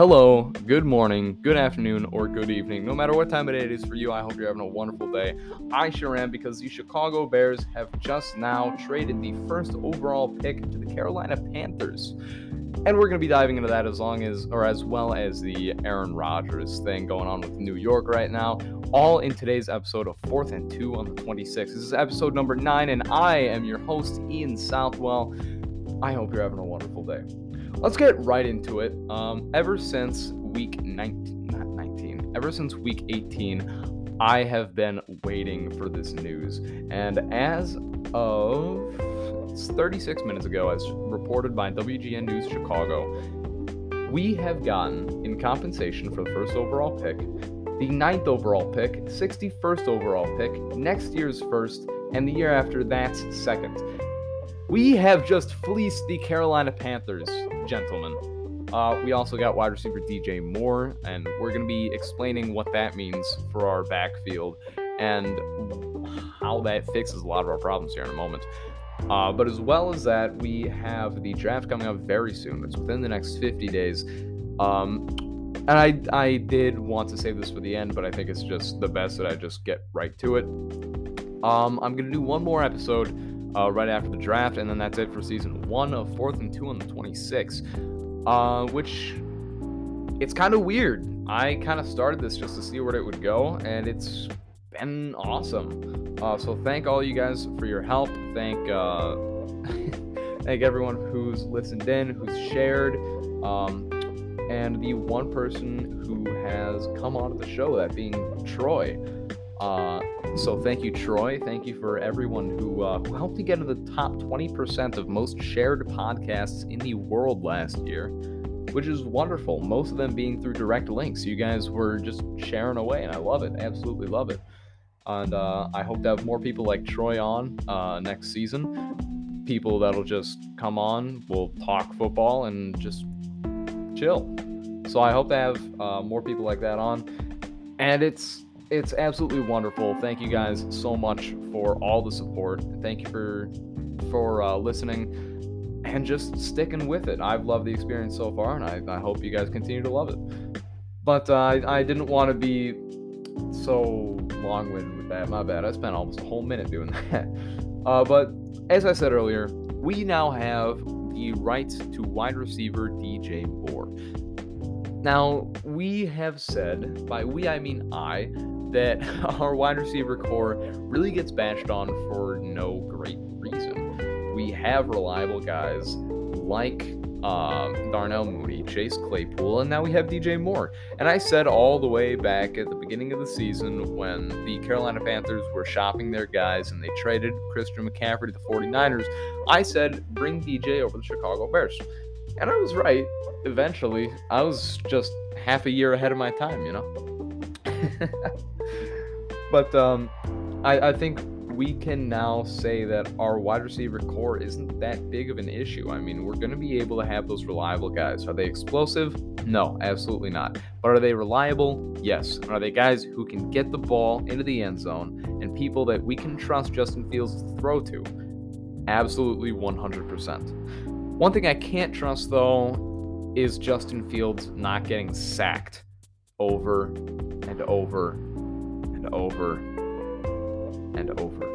Hello, good morning, good afternoon, or good evening. No matter what time of day it is for you, I hope you're having a wonderful day. I sure am because the Chicago Bears have just now traded the first overall pick to the Carolina Panthers. And we're going to be diving into that as long as, or as well as the Aaron Rodgers thing going on with New York right now, all in today's episode of 4th and 2 on the 26th. This is episode number 9, and I am your host, Ian Southwell. I hope you're having a wonderful day let's get right into it. Um, ever since week 19, not 19, ever since week 18, I have been waiting for this news. And as of 36 minutes ago, as reported by WGN News Chicago, we have gotten, in compensation for the first overall pick, the ninth overall pick, 61st overall pick, next year's first, and the year after that's second. We have just fleeced the Carolina Panthers, gentlemen. Uh, we also got wide receiver DJ Moore, and we're going to be explaining what that means for our backfield and how that fixes a lot of our problems here in a moment. Uh, but as well as that, we have the draft coming up very soon. It's within the next 50 days. Um, and I, I did want to save this for the end, but I think it's just the best that I just get right to it. Um, I'm going to do one more episode uh, right after the draft, and then that's it for season one of Fourth and Two on the 26th, uh, which it's kind of weird. I kind of started this just to see where it would go, and it's been awesome. Uh, so thank all you guys for your help. Thank uh, thank everyone who's listened in, who's shared, um, and the one person who has come onto the show, that being Troy. Uh, so thank you, Troy. Thank you for everyone who, uh, who helped to get into the top 20% of most shared podcasts in the world last year, which is wonderful. Most of them being through direct links. You guys were just sharing away, and I love it. Absolutely love it. And uh, I hope to have more people like Troy on uh, next season. People that'll just come on, we'll talk football and just chill. So I hope to have uh, more people like that on. And it's it's absolutely wonderful. Thank you guys so much for all the support. Thank you for for uh, listening and just sticking with it. I've loved the experience so far, and I, I hope you guys continue to love it. But uh, I, I didn't want to be so long-winded with that. My bad. I spent almost a whole minute doing that. Uh, but as I said earlier, we now have the rights to wide receiver DJ Moore. Now, we have said, by we I mean I, that our wide receiver corps really gets bashed on for no great reason. We have reliable guys like um, Darnell Mooney, Chase Claypool, and now we have DJ Moore. And I said all the way back at the beginning of the season when the Carolina Panthers were shopping their guys and they traded Christian McCaffrey to the 49ers, I said, bring DJ over the Chicago Bears. And I was right. Eventually, I was just half a year ahead of my time, you know? But um, I, I think we can now say that our wide receiver corps isn't that big of an issue. I mean, we're going to be able to have those reliable guys. Are they explosive? No, absolutely not. But are they reliable? Yes. Are they guys who can get the ball into the end zone and people that we can trust Justin Fields to throw to? Absolutely 100%. One thing I can't trust, though, is Justin Fields not getting sacked over and over and over and over.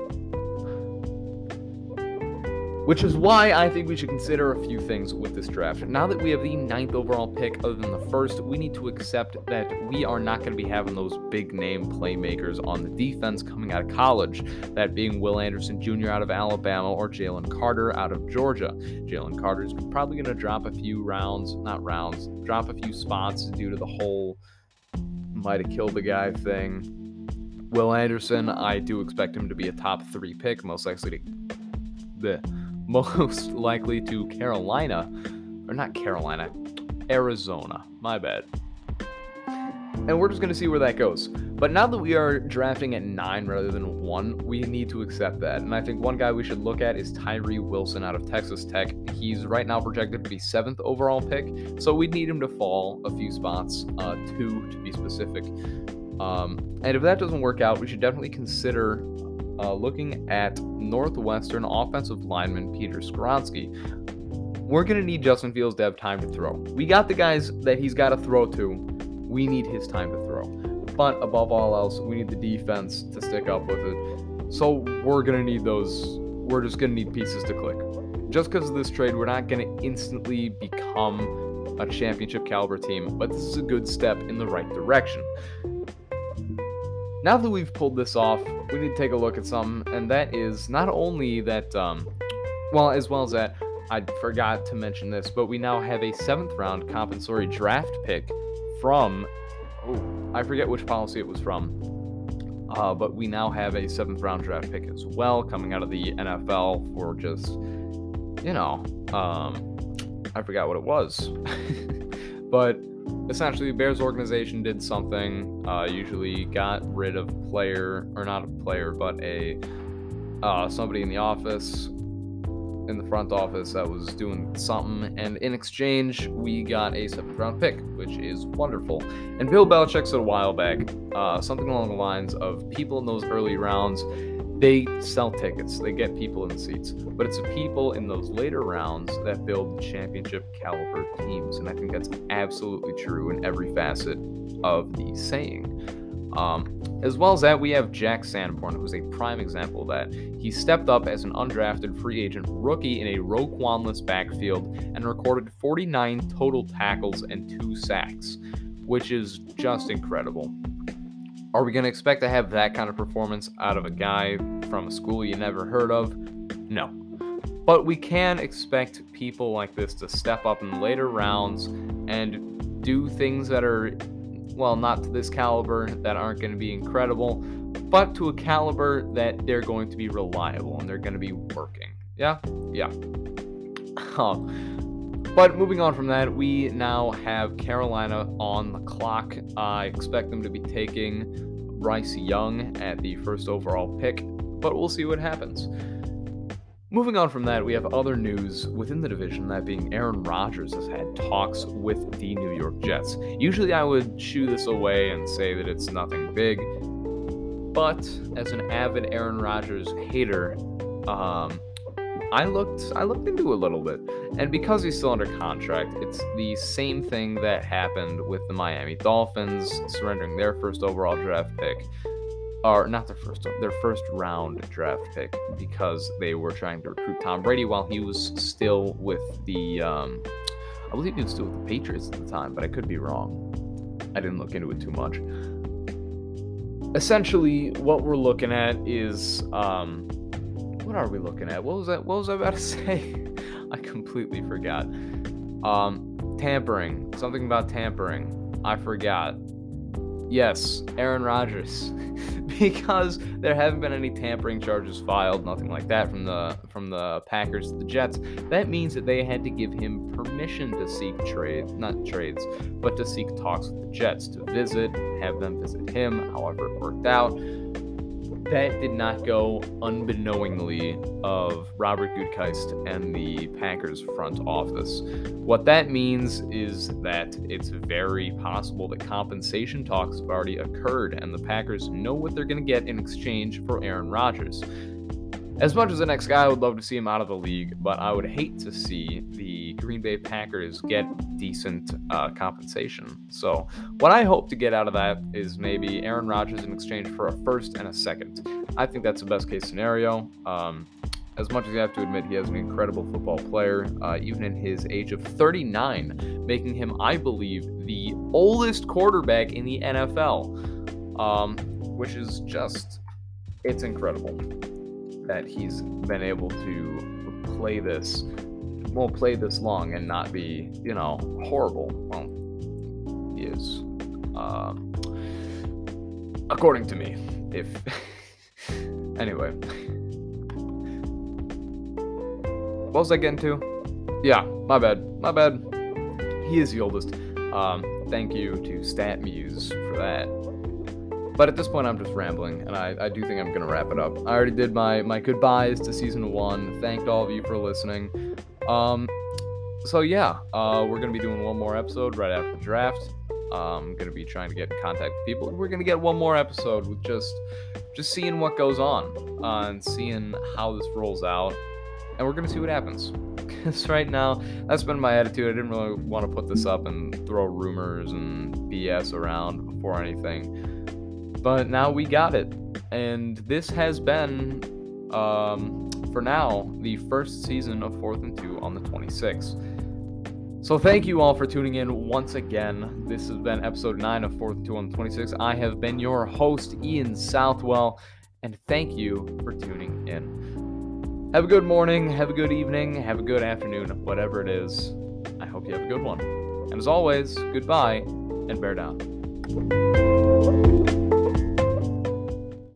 Which is why I think we should consider a few things with this draft. Now that we have the ninth overall pick, other than the first, we need to accept that we are not going to be having those big name playmakers on the defense coming out of college. That being Will Anderson Jr. out of Alabama or Jalen Carter out of Georgia. Jalen Carter is probably going to drop a few rounds, not rounds, drop a few spots due to the whole might have killed the guy thing Will Anderson, I do expect him to be a top three pick, most likely to the most likely to Carolina, or not Carolina, Arizona. My bad. And we're just going to see where that goes. But now that we are drafting at nine rather than one, we need to accept that. And I think one guy we should look at is Tyree Wilson out of Texas Tech. He's right now projected to be seventh overall pick, so we'd need him to fall a few spots, uh, two to be specific. Um, and if that doesn't work out, we should definitely consider uh, looking at Northwestern offensive lineman Peter Skoronski. we're going to need Justin Fields to have time to throw. We got the guys that he's got to throw to. We need his time to throw. But above all else, we need the defense to stick up with it. So we're going to need those. We're just going to need pieces to click. Just because of this trade, we're not going to instantly become a championship caliber team, but this is a good step in the right direction. Now that we've pulled this off, we need to take a look at some, and that is not only that, um, well, as well as that, I forgot to mention this, but we now have a seventh round compensatory draft pick from, oh, I forget which policy it was from, uh, but we now have a seventh round draft pick as well coming out of the NFL for just, you know, um, I forgot what it was, but essentially, the Bears organization did something. Uh, usually, got rid of player or not a player, but a uh, somebody in the office in the front office that was doing something, and in exchange, we got a seventh round pick, which is wonderful. And Bill Belichick said a while back uh, something along the lines of people in those early rounds, they sell tickets, they get people in seats, but it's the people in those later rounds that build championship caliber teams, and I think that's absolutely true in every facet of the saying. Um, as well as that, we have Jack Sanborn, who's a prime example of that. He stepped up as an undrafted free agent rookie in a Roquanless backfield and recorded 49 total tackles and two sacks, which is just incredible. Are we going to expect to have that kind of performance out of a guy from a school you never heard of? No. But we can expect people like this to step up in later rounds and do things that are well, not to this caliber that aren't going to be incredible, but to a caliber that they're going to be reliable and they're going to be working. Yeah? Yeah. Um, but moving on from that, we now have Carolina on the clock. I expect them to be taking Bryce Young at the first overall pick, but we'll see what happens. Moving on from that, we have other news within the division, that being Aaron Rodgers has had talks with the New York Jets. Usually I would shoo this away and say that it's nothing big, but as an avid Aaron Rodgers hater, um, I looked I looked into a little bit, and because he's still under contract, it's the same thing that happened with the Miami Dolphins surrendering their first overall draft pick or not their first their first round draft pick because they were trying to recruit Tom Brady while he was still with the um, I believe he was still with the Patriots at the time, but I could be wrong. I didn't look into it too much. Essentially, what we're looking at is um, what are we looking at? What was that? What was I about to say? I completely forgot. Um, tampering. Something about tampering. I forgot. Yes, Aaron Rodgers. because there haven't been any tampering charges filed, nothing like that from the from the Packers to the Jets. That means that they had to give him permission to seek trade, not trades, but to seek talks with the Jets to visit, have them visit him. However, it worked out that did not go unbeknowingly of Robert Gutkeist and the Packers front office. What that means is that it's very possible that compensation talks have already occurred and the Packers know what they're going to get in exchange for Aaron Rodgers. As much as the next guy, I would love to see him out of the league, but I would hate to see the Green Bay Packers get decent uh, compensation. So, what I hope to get out of that is maybe Aaron Rodgers in exchange for a first and a second. I think that's the best case scenario. Um, as much as you have to admit, he has an incredible football player, uh, even in his age of 39, making him, I believe, the oldest quarterback in the NFL, um, which is just, it's incredible that he's been able to play this well play this long and not be you know horrible. Well he is uh, according to me if anyway. What was i getting to? Yeah my bad my bad. He is the oldest. Um, thank you to statmuse for that but at this point, I'm just rambling, and I, I do think I'm to wrap it up. I already did my, my goodbyes to season one. Thanked all of you for listening. Um, so yeah, uh, we're to be doing one more episode right after the draft. I'm um, to be trying to get in contact with people. We're to get one more episode with just just seeing what goes on uh, and seeing how this rolls out, and we're to see what happens. Because right now, that's been my attitude. I didn't really want to put this up and throw rumors and BS around before anything. But now we got it. And this has been, um, for now, the first season of 4th and 2 on the 26th. So thank you all for tuning in once again. This has been episode 9 of 4th and 2 on the 26th. I have been your host, Ian Southwell, and thank you for tuning in. Have a good morning, have a good evening, have a good afternoon, whatever it is. I hope you have a good one. And as always, goodbye and bear down.